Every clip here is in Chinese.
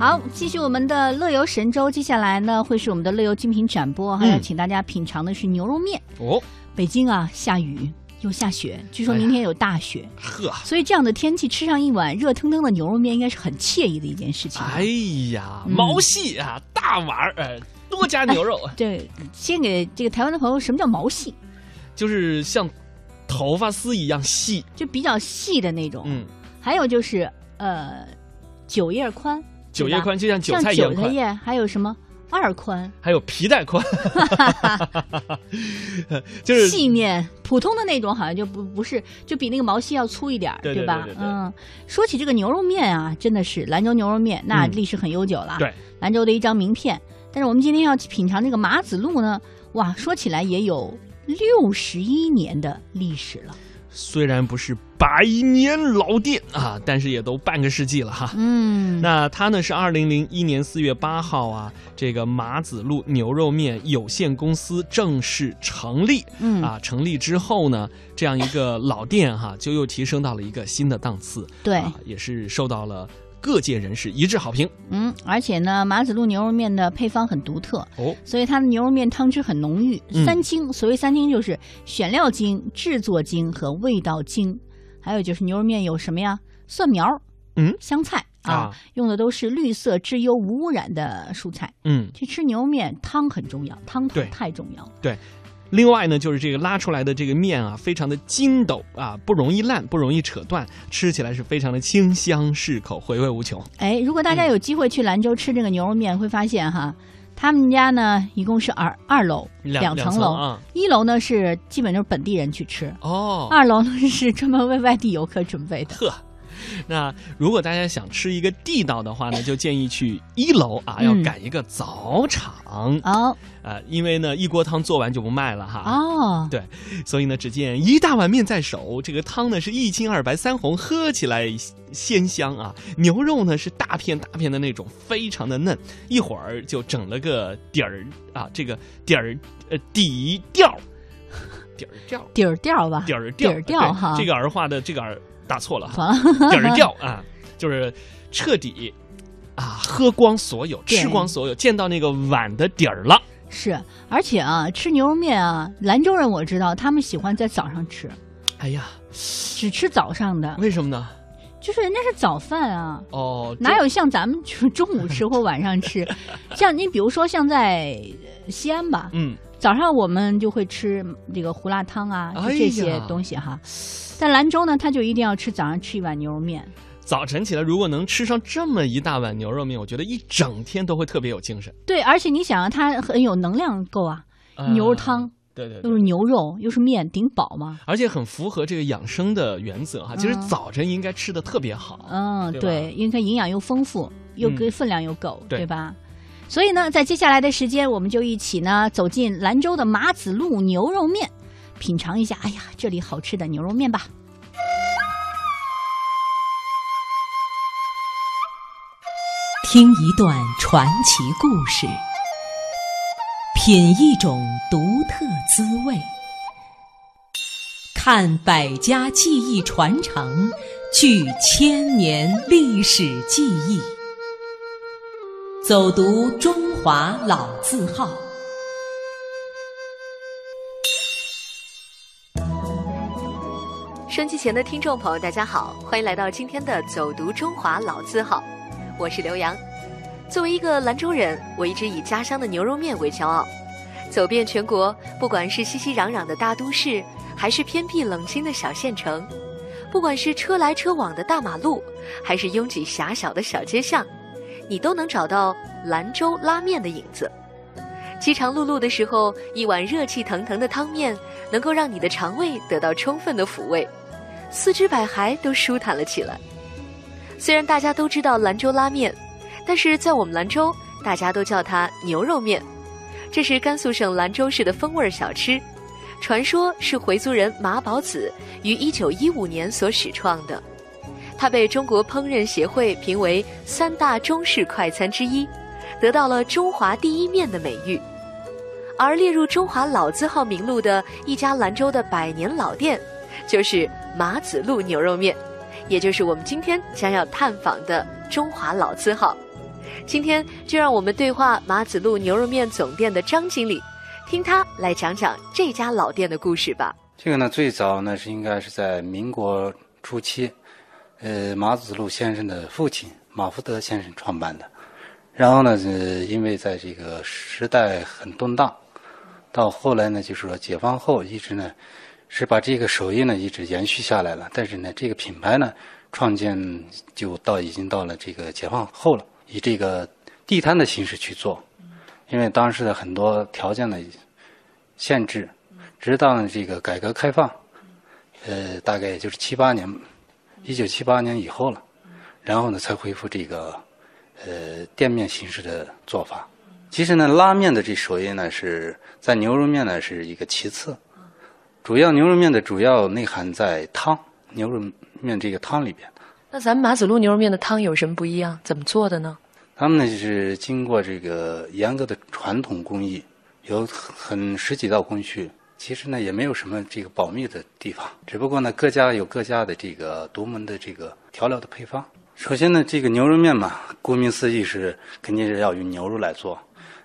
好，继续我们的乐游神州，接下来呢会是我们的乐游精品展播，还要嗯请大家品尝的是牛肉面。哦，北京啊，下雨又下雪，据说明天有大雪，呵，所以这样的天气吃上一碗热腾腾的牛肉面，应该是很惬意的一件事情。哎呀，嗯毛细啊，大碗儿，呃，多加牛肉，对，先给这个台湾的朋友，什么叫毛细？就是像头发丝一样细。就比较细的那种。嗯，还有就是呃，九叶宽，九叶宽就像韭菜一样宽，韭菜叶，还有什么？二宽？还有皮带宽，就是细面，普通的那种好像就不不是，就比那个毛细要粗一点儿，对对吧？嗯，说起这个牛肉面啊，真的是兰州牛肉面，那嗯。历史很悠久了，对，兰州的一张名片。但是我们今天要去品尝这个马子路呢，哇，说起来也有六十一年的历史了。虽然不是百年老店啊，但是也都半个世纪了哈。嗯，那它呢是二零零一年四月八号啊，这个马子路牛肉面有限公司正式成立。嗯啊，成立之后呢，这样一个老店哈，就又提升到了一个新的档次。对，啊，也是受到了各界人士一致好评。嗯，而且呢，马子路牛肉面的配方很独特，哦，所以它的牛肉面汤汁很浓郁。嗯三精，所谓三精就是选料精、制作精和味道精，还有就是牛肉面有什么呀？蒜苗、嗯香菜啊，啊用的都是绿色、质优、无污染的蔬菜。嗯，去吃牛肉面，汤很重要，汤头太重要了。另外呢，就是这个拉出来的这个面啊，非常的筋斗啊，不容易烂，不容易扯断，吃起来是非常的清香适口，回味无穷。哎，如果大家有机会去兰州吃这个牛肉面，会发现哈，他们家呢一共是二二楼两层楼，啊，一楼呢是基本就是本地人去吃，哦，二楼呢是专门为外地游客准备的。呵。那如果大家想吃一个地道的话呢，就建议去一楼啊，嗯。要赶一个早场。哦。啊，因为呢一锅汤做完就不卖了哈。哦，对，所以呢，只见一大碗面在手，这个汤呢是一清二白三红，喝起来鲜香啊。牛肉呢是大片大片的那种，非常的嫩，一会儿就整了个底儿啊，这个底儿呃底调，底儿调，底儿调吧，底儿调，底儿调哈。这个儿化的这个儿打错了底 儿调啊，就是彻底。啊，喝光所有，吃光所有，见到那个碗的底儿了。是，而且啊，吃牛肉面啊，兰州人我知道，他们喜欢在早上吃，哎呀，只吃早上的，为什么呢？就是人家是早饭啊。哦，哪有像咱们就是 中午吃或晚上吃？像你比如说像在呃西安吧，嗯，早上我们就会吃这个胡辣汤啊，这些东西哈。在兰州呢，他就一定要吃早上吃一碗牛肉面。早晨起来，如果能吃上这么一大碗牛肉面，我觉得一整天都会特别有精神。对，而且你想啊，它很有能量够啊，啊牛肉汤对对对，又是牛肉又是面，顶饱嘛。而且很符合这个养生的原则哈。其实嗯早晨应该吃的特别好。嗯，对因为它营养又丰富，又嗯跟分量又够，对对吧？所以呢，在接下来的时间，我们就一起呢走进兰州的马子路牛肉面，品尝一下，哎呀，这里好吃的牛肉面吧。听一段传奇故事，品一种独特滋味，看百家技艺传承，聚千年历史记忆，走读中华老字号。收机前的听众朋友，大家好，欢迎来到今天的《走读中华老字号》，我是刘洋。作为一个兰州人，我一直以家乡的牛肉面为骄傲。走遍全国，不管是熙熙攘攘的大都市，还是偏僻冷清的小县城，不管是车来车往的大马路，还是拥挤狭小的小街巷，你都能找到兰州拉面的影子。饥肠辘辘的时候，一碗热气腾腾的汤面，能够让你的肠胃得到充分的抚慰。四肢百骸都舒坦了起来。虽然大家都知道兰州拉面，但是在我们兰州，大家都叫它牛肉面。这是甘肃省兰州市的风味小吃，传说是回族人马宝子于1915年所始创的。它被中国烹饪协会评为三大中式快餐之一，得到了“中华第一面”的美誉。而列入中华老字号名录的一家兰州的百年老店，就是马子路牛肉面，也就是我们今天将要探访的中华老字号。今天就让我们对话马子路牛肉面总店的张经理，听他来讲讲这家老店的故事吧。这个呢，最早呢是应该是在民国初期，呃，马子路先生的父亲马福德先生创办的。然后呢，呃，因为在这个时代很动荡，到后来呢，就是说解放后一直呢是把这个手艺呢一直延续下来了。但是呢，这个品牌呢创建就到已经到了这个解放后了，以这个地摊的形式去做，因为当时的很多条件的限制。直到这个改革开放，呃，大概也就是七八年，一九七八年以后了，然后呢，才恢复这个呃店面形式的做法。其实呢，拉面的这手艺呢，是在牛肉面呢是一个其次，主要牛肉面的主要内涵在汤，牛肉面这个汤里边。那咱们马子路牛肉面的汤有什么不一样？怎么做的呢？他们呢就是经过这个严格的传统工艺，有很十几道工序。其实呢，也没有什么这个保密的地方，只不过呢，各家有各家的这个独门的这个调料的配方。首先呢，这个牛肉面嘛，顾名思义是肯定是要用牛肉来做。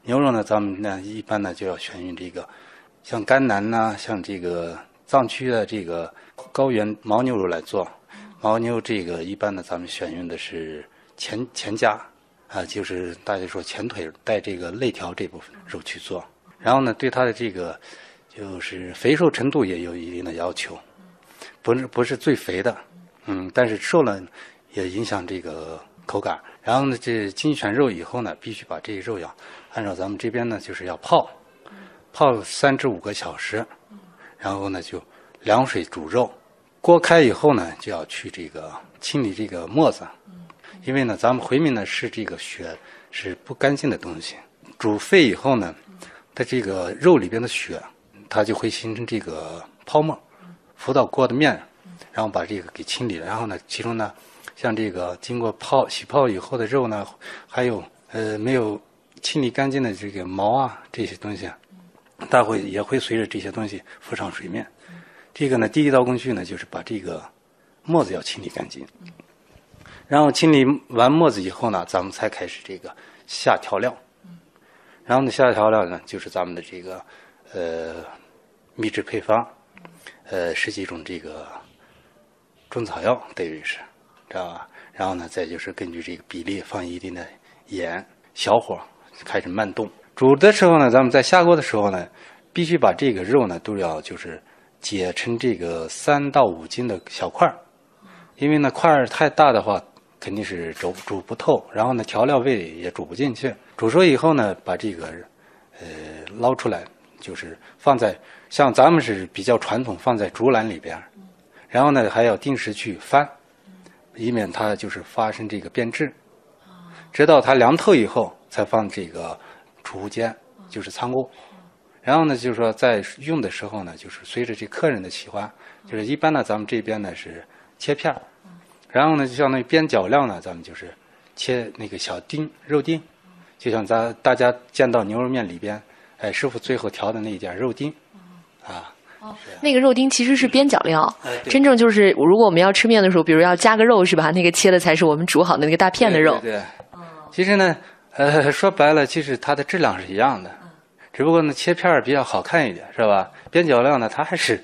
牛肉呢，咱们呢一般呢就要选用这个，像甘南呐，像这个藏区的这个高原牦牛肉来做。牦牛这个一般呢，咱们选用的是前前夹，啊，就是大家说前腿带这个肋条这部分肉去做。然后呢，对它的这个。就是肥瘦程度也有一定的要求，不是不是最肥的，嗯，但是瘦了也影响这个口感。然后呢，这精选肉以后呢，必须把这些肉要按照咱们这边呢，就是要泡，泡三至五个小时，然后呢就凉水煮肉。锅开以后呢，就要去这个清理这个沫子，因为呢，咱们回民呢是这个血是不干净的东西。煮沸以后呢，它这个肉里边的血。它就会形成这个泡沫，浮到锅的面，然后把这个给清理了。然后呢，其中呢，像这个经过泡洗泡以后的肉呢，还有呃没有清理干净的这个毛啊这些东西，它会也会随着这些东西浮上水面。这个呢，第一道工序呢，就是把这个沫子要清理干净。然后清理完沫子以后呢，咱们才开始这个下调料。然后呢，下调料呢，就是咱们的这个呃。秘制配方，呃，十几种这个中草药，等于是，知道吧？然后呢，再就是根据这个比例放一定的盐，小火开始慢动。煮的时候呢，咱们在下锅的时候呢，必须把这个肉呢都要就是解成这个三到五斤的小块儿，因为呢块儿太大的话肯定是煮煮不透，然后呢调料味也煮不进去。煮熟以后呢，把这个呃捞出来，就是放在。像咱们是比较传统，放在竹篮里边，然后呢还要定时去翻，以免它就是发生这个变质。直到它凉透以后，才放这个储物间，就是仓库。然后呢，就是说在用的时候呢，就是随着这客人的喜欢，就是一般呢，咱们这边呢是切片儿，然后呢，就像那边角料呢，咱们就是切那个小丁肉丁，就像咱大家见到牛肉面里边，哎，师傅最后调的那一点肉丁。啊，哦，那个肉丁其实是边角料，真正就是如果我们要吃面的时候，比如要加个肉是吧？那个切的才是我们煮好的那个大片的肉。对，其实呢，呃，说白了，其实它的质量是一样的，只不过呢，切片儿比较好看一点，是吧？边角料呢，它还是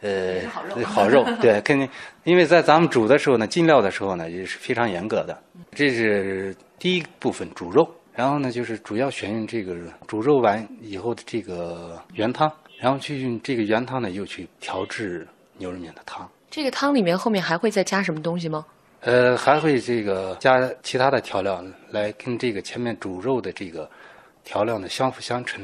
呃好肉，对，肯定，因为在咱们煮的时候呢，进料的时候呢，也是非常严格的。这是第一部分煮肉，然后呢，就是主要选用这个煮肉完以后的这个原汤。然后去用这个原汤呢，又去调制牛肉面的汤。这个汤里面后面还会再加什么东西吗？呃，还会这个加其他的调料来跟这个前面煮肉的这个调料呢相辅相成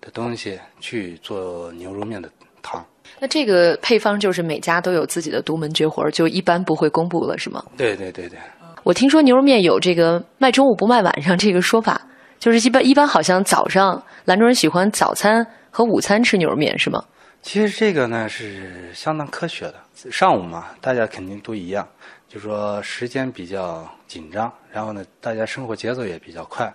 的东西去做牛肉面的汤。那这个配方就是每家都有自己的独门绝活，就一般不会公布了，是吗？对对对对。我听说牛肉面有这个卖中午不卖晚上这个说法，就是一般一般好像早上兰州人喜欢早餐。和午餐吃牛肉面是吗？其实这个呢是相当科学的。上午嘛，大家肯定都一样，就说时间比较紧张，然后呢，大家生活节奏也比较快。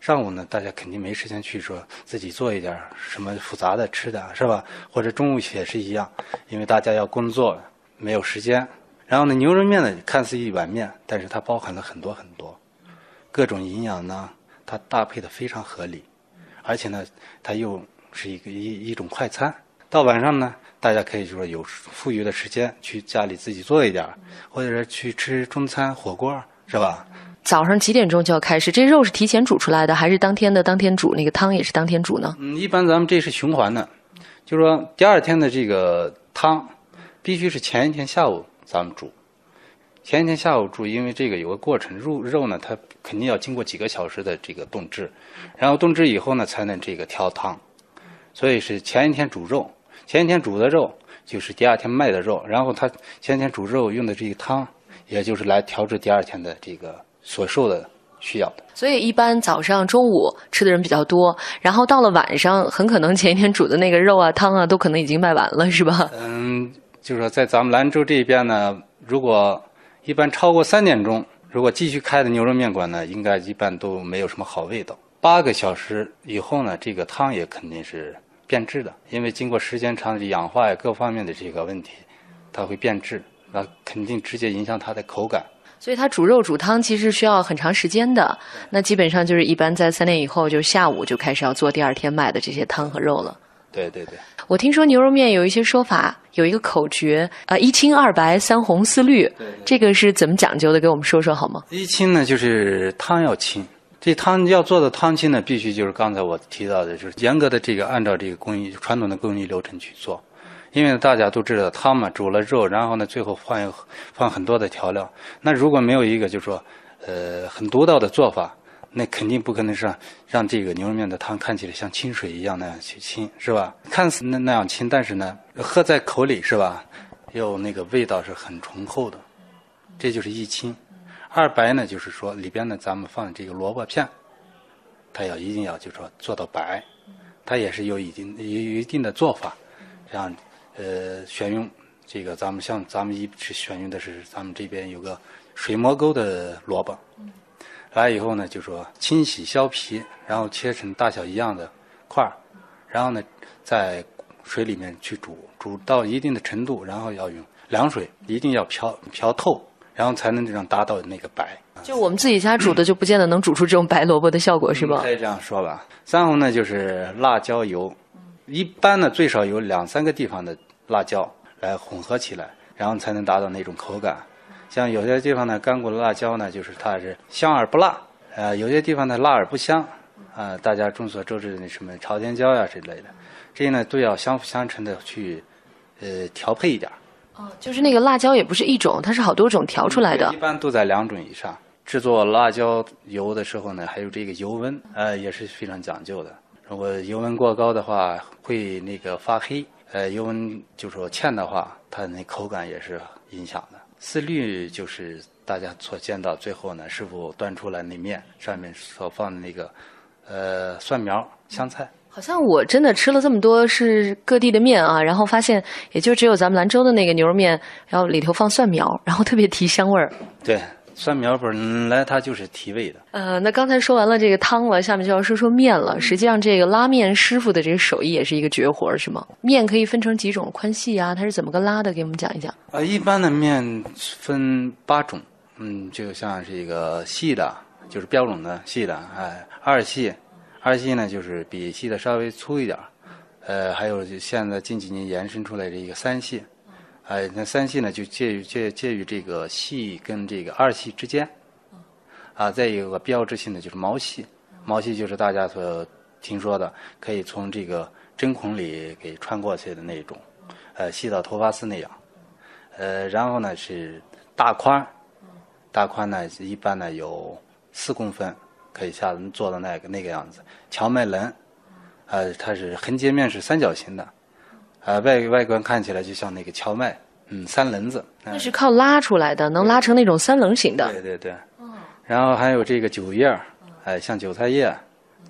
上午呢，大家肯定没时间去说自己做一点什么复杂的吃的，是吧？或者中午也是一样，因为大家要工作，没有时间。然后呢，牛肉面呢，看似一碗面，但是它包含了很多很多。各种营养呢，它搭配的非常合理，而且呢，它又是一个一一种快餐。到晚上呢，大家可以就说有富余的时间去家里自己做一点儿，或者是去吃中餐火锅，是吧？早上几点钟就要开始？这肉是提前煮出来的，还是当天的当天煮？那个汤也是当天煮呢？嗯，一般咱们这是循环的，就是说第二天的这个汤，必须是前一天下午咱们煮。前一天下午煮，因为这个有个过程，肉肉呢，它肯定要经过几个小时的这个冻制，然后冻制以后呢，才能这个调汤，所以是前一天煮肉，前一天煮的肉就是第二天卖的肉，然后他前一天煮肉用的这个汤，也就是来调制第二天的这个所受的需要的。所以一般早上、中午吃的人比较多，然后到了晚上，很可能前一天煮的那个肉啊、汤啊，都可能已经卖完了，是吧？嗯，就是说在咱们兰州这边呢，如果一般超过三点钟，如果继续开的牛肉面馆呢，应该一般都没有什么好味道。八个小时以后呢，这个汤也肯定是变质的，因为经过时间长的氧化呀各方面的这个问题，它会变质，那肯定直接影响它的口感。所以它煮肉煮汤其实需要很长时间的。那基本上就是一般在三点以后，就是下午就开始要做第二天卖的这些汤和肉了。对对对，我听说牛肉面有一些说法，有一个口诀，呃，一清二白三红四绿，这个是怎么讲究的？给我们说说好吗？一清呢，就是汤要清，这汤要做的汤清呢，必须就是刚才我提到的，就是严格的这个按照这个工艺传统的工艺流程去做，因为大家都知道汤嘛，煮了肉，然后呢，最后放放很多的调料，那如果没有一个就是说，呃，很独到的做法。那肯定不可能是让这个牛肉面的汤看起来像清水一样那样去清，是吧？看似那那样清，但是呢，喝在口里是吧？又那个味道是很醇厚的，这就是一清。二白呢，就是说里边呢，咱们放这个萝卜片，它要一定要就是说做到白，它也是有一定有一定的做法，像呃选用这个咱们像咱们一直选用的是咱们这边有个水磨沟的萝卜。来以后呢，就说清洗削皮，然后切成大小一样的块儿，然后呢，在水里面去煮，煮到一定的程度，然后要用凉水，一定要漂漂透，然后才能这种达到那个白。就我们自己家煮的，就不见得能煮出这种白萝卜的效果，是吧？可以这样说吧。三红呢，就是辣椒油，一般呢最少有两三个地方的辣椒来混合起来，然后才能达到那种口感。像有些地方呢，干果辣椒呢，就是它是香而不辣，呃，有些地方呢辣而不香，啊，大家众所周知的那什么朝天椒呀之类的，这些呢都要相辅相成的去，呃，调配一点。哦，就是那个辣椒也不是一种，它是好多种调出来的。一般都在两种以上。制作辣椒油的时候呢，还有这个油温，呃，也是非常讲究的。如果油温过高的话，会那个发黑；呃，油温就说欠的话，它那口感也是影响的。四绿就是大家所见到最后呢，师傅端出来那面上面所放的那个，呃，蒜苗、香菜。好像我真的吃了这么多是各地的面啊，然后发现也就只有咱们兰州的那个牛肉面，然后里头放蒜苗，然后特别提香味儿。对。蒜苗本来它就是提味的。呃，那刚才说完了这个汤了，下面就要说说面了。实际上，这个拉面师傅的这个手艺也是一个绝活，是吗？面可以分成几种宽细啊？它是怎么个拉的？给我们讲一讲。啊，一般的面分八种，嗯，就像是一个细的，就是标准的细的，哎，二细，二细呢就是比细的稍微粗一点呃，还有就现在近几年延伸出来的一个三系。哎，那三系呢，就介于介介于这个系跟这个二系之间，啊，再有个标志性的就是毛细，毛细就是大家所听说的，可以从这个针孔里给穿过去的那一种，呃，细到头发丝那样，呃，然后呢是大宽，大宽呢一般呢有四公分，可以下做到那个那个样子，荞麦棱，呃，它是横截面是三角形的。呃，外外观看起来就像那个荞麦，嗯，三棱子。那是靠拉出来的，能拉成那种三棱形的。对对对。然后还有这个韭叶哎，像韭菜叶，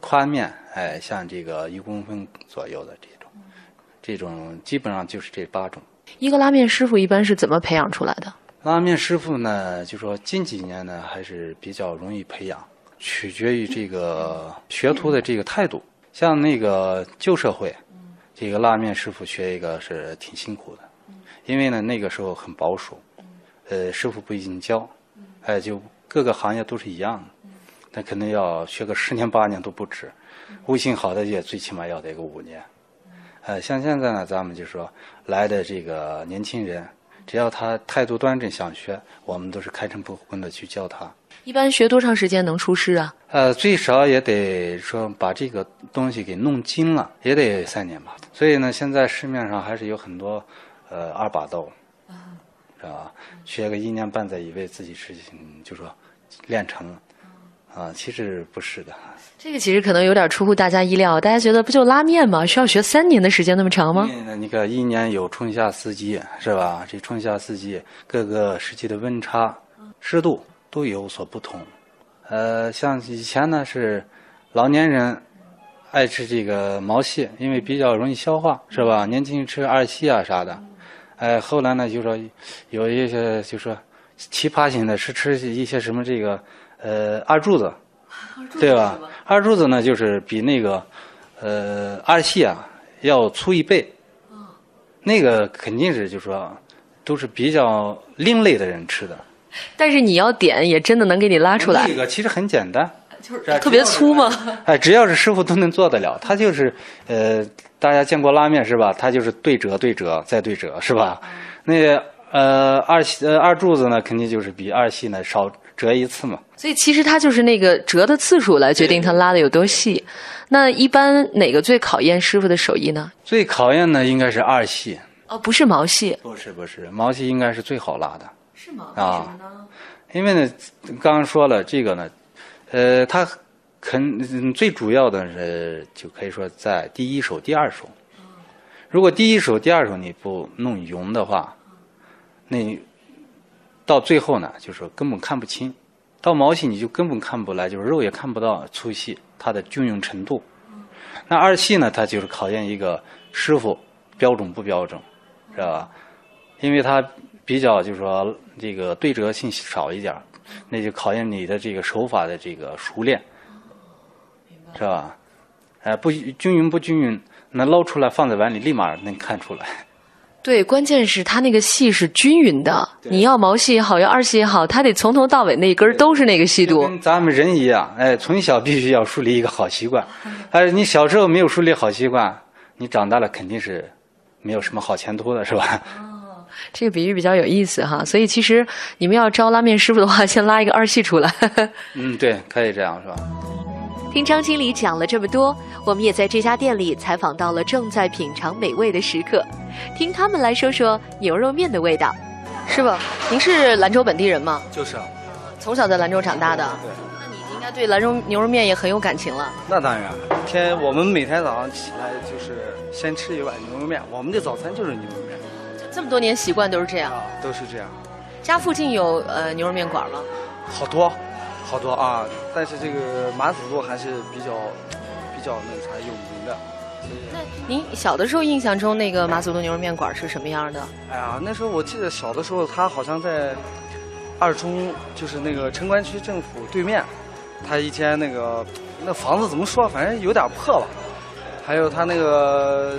宽面，哎，像这个一公分左右的这种，这种基本上就是这八种。一个拉面师傅一般是怎么培养出来的？拉面师傅呢，就说近几年呢还是比较容易培养，取决于这个学徒的这个态度。像那个旧社会。这个拉面师傅学一个是挺辛苦的，因为呢那个时候很保守，呃，师傅不一定教，哎，就各个行业都是一样的。那可能要学个十年八年都不止。悟性好的也最起码要得个五年。呃，像现在呢，咱们就说来的这个年轻人，只要他态度端正想学，我们都是开诚布公的去教他。一般学多长时间能出师啊？呃，最少也得说把这个东西给弄精了，也得三年吧。所以呢，现在市面上还是有很多呃二把刀啊，是吧？学个一年半载，以为自己是嗯就说练成了，啊，其实不是的。这个其实可能有点出乎大家意料，大家觉得不就拉面吗？需要学三年的时间那么长吗？你看一年有春夏四季，是吧？这春夏四季各个时期的温差、湿度都有所不同。呃，像以前呢是老年人爱吃这个毛蟹，因为比较容易消化，是吧？年轻人吃二蟹啊啥的。哎，后来呢就说有一些就说奇葩型的是吃一些什么这个呃二柱子，对吧？二柱子呢就是比那个呃二细啊要粗一倍。那个肯定是就说都是比较另类的人吃的。但是你要点，也真的能给你拉出来这，个其实很简单，就是特别粗吗？哎，只要是师傅都能做得了。他就是呃，大家见过拉面是吧？他就是对折、对折再对折是吧？那个呃二细呃二柱子呢，肯定就是比二细呢少折一次嘛。所以其实它就是那个折的次数来决定它拉的有多细。那一般哪个最考验师傅的手艺呢？最考验的应该是二细，哦，不是毛细，不是不是毛细应该是最好拉的。是吗？啊因为呢，刚刚说了这个呢，呃，它肯嗯最主要的是就可以说在第一手、第二手。如果第一手、第二手你不弄匀的话，那你到最后呢，就是根本看不清。到毛细你就根本看不来，就是肉也看不到粗细，它的均匀程度。那二细呢，它就是考验一个师傅标准不标准，知道吧？因为它比较就是说这个对折性少一点儿，那就考验你的这个手法的这个熟练，是吧？哎，不均匀不均匀，那捞出来放在碗里，立马能看出来。对，关键是它那个细是均匀的。你要毛细也好，要二细也好，它得从头到尾那一根儿都是那个细度。跟咱们人一样，哎，从小必须要树立一个好习惯。哎你小时候没有树立好习惯，你长大了肯定是没有什么好前途的，是吧？哦这个比喻比较有意思哈。所以其实你们要招拉面师傅的话，先拉一个二细出来。嗯，对，可以这样，是吧？听张经理讲了这么多，我们也在这家店里采访到了正在品尝美味的食客，听他们来说说牛肉面的味道。师傅，您是兰州本地人吗？就是啊，从小在兰州长大的，对，那你应该对兰州牛肉面也很有感情了。那当然，天我们每天早上起来就是先吃一碗牛肉面，我们的早餐就是牛肉面这么多年习惯都是这样。啊，都是这样，家附近有呃牛肉面馆吗？好多，好多啊。但是这个马祖路还是比较比较那个啥有名的。那您小的时候印象中那个马祖路牛肉面馆是什么样的？哎呀，那时候我记得小的时候，他好像在二中，就是那个城关区政府对面，他以前那个那房子怎么说，反正有点破吧。还有他那个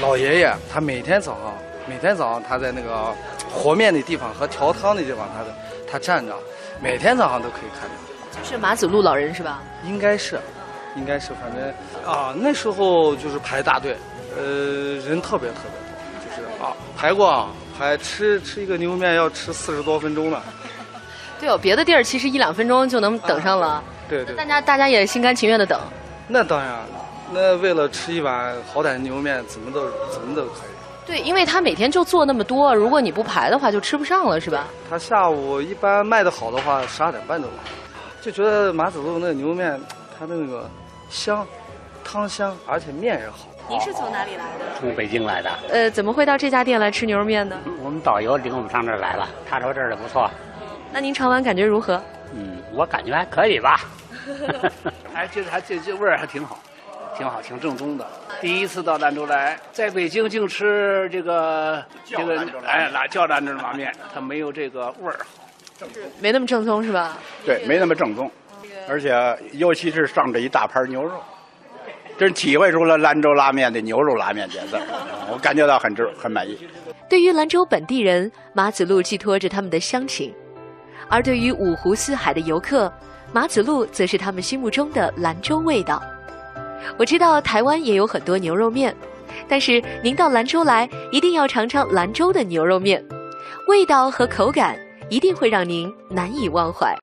老爷爷，他每天早上，每天早上他在那个和面的地方和调汤的地方，他的他站着，每天早上都可以看到。就是马子路老人是吧？应该是，应该是，反正啊，那时候就是排大队，呃，人特别特别多，就是啊，排过啊，排吃吃一个牛肉面要吃四十多分钟呢。对哦，别的地儿其实一两分钟就能等上了，对对大，家大家也心甘情愿的等。那当然，那为了吃一碗好歹的牛肉面，怎么都怎么都可以。对，因为他每天就做那么多，如果你不排的话，就吃不上了，是吧？他下午一般卖的好的话，十二点半就完，就觉得马子路那个牛肉面，它的那个香，汤香，而且面也好。您是从哪里来的？从北京来的，呃，怎么会到这家店来吃牛肉面呢？我们导游领我们上这儿来了，他说这儿的不错，那您尝完感觉如何？嗯，我感觉还可以吧，还觉得还这这味儿还挺好，挺好，挺正宗的。第一次到兰州来，在北京净吃这个这个哎辣叫兰州拉面，它没有这个味儿好，没那么正宗是吧？对，没那么正宗，而且尤其是上这一大盘牛肉，真体会出了兰州拉面的牛肉拉面节奏，我感觉到很值很满意。对于兰州本地人，马子路寄托着他们的乡情，而对于五湖四海的游客，马子路则是他们心目中的兰州味道。我知道台湾也有很多牛肉面，但是您到兰州来，一定要尝尝兰州的牛肉面，味道和口感一定会让您难以忘怀。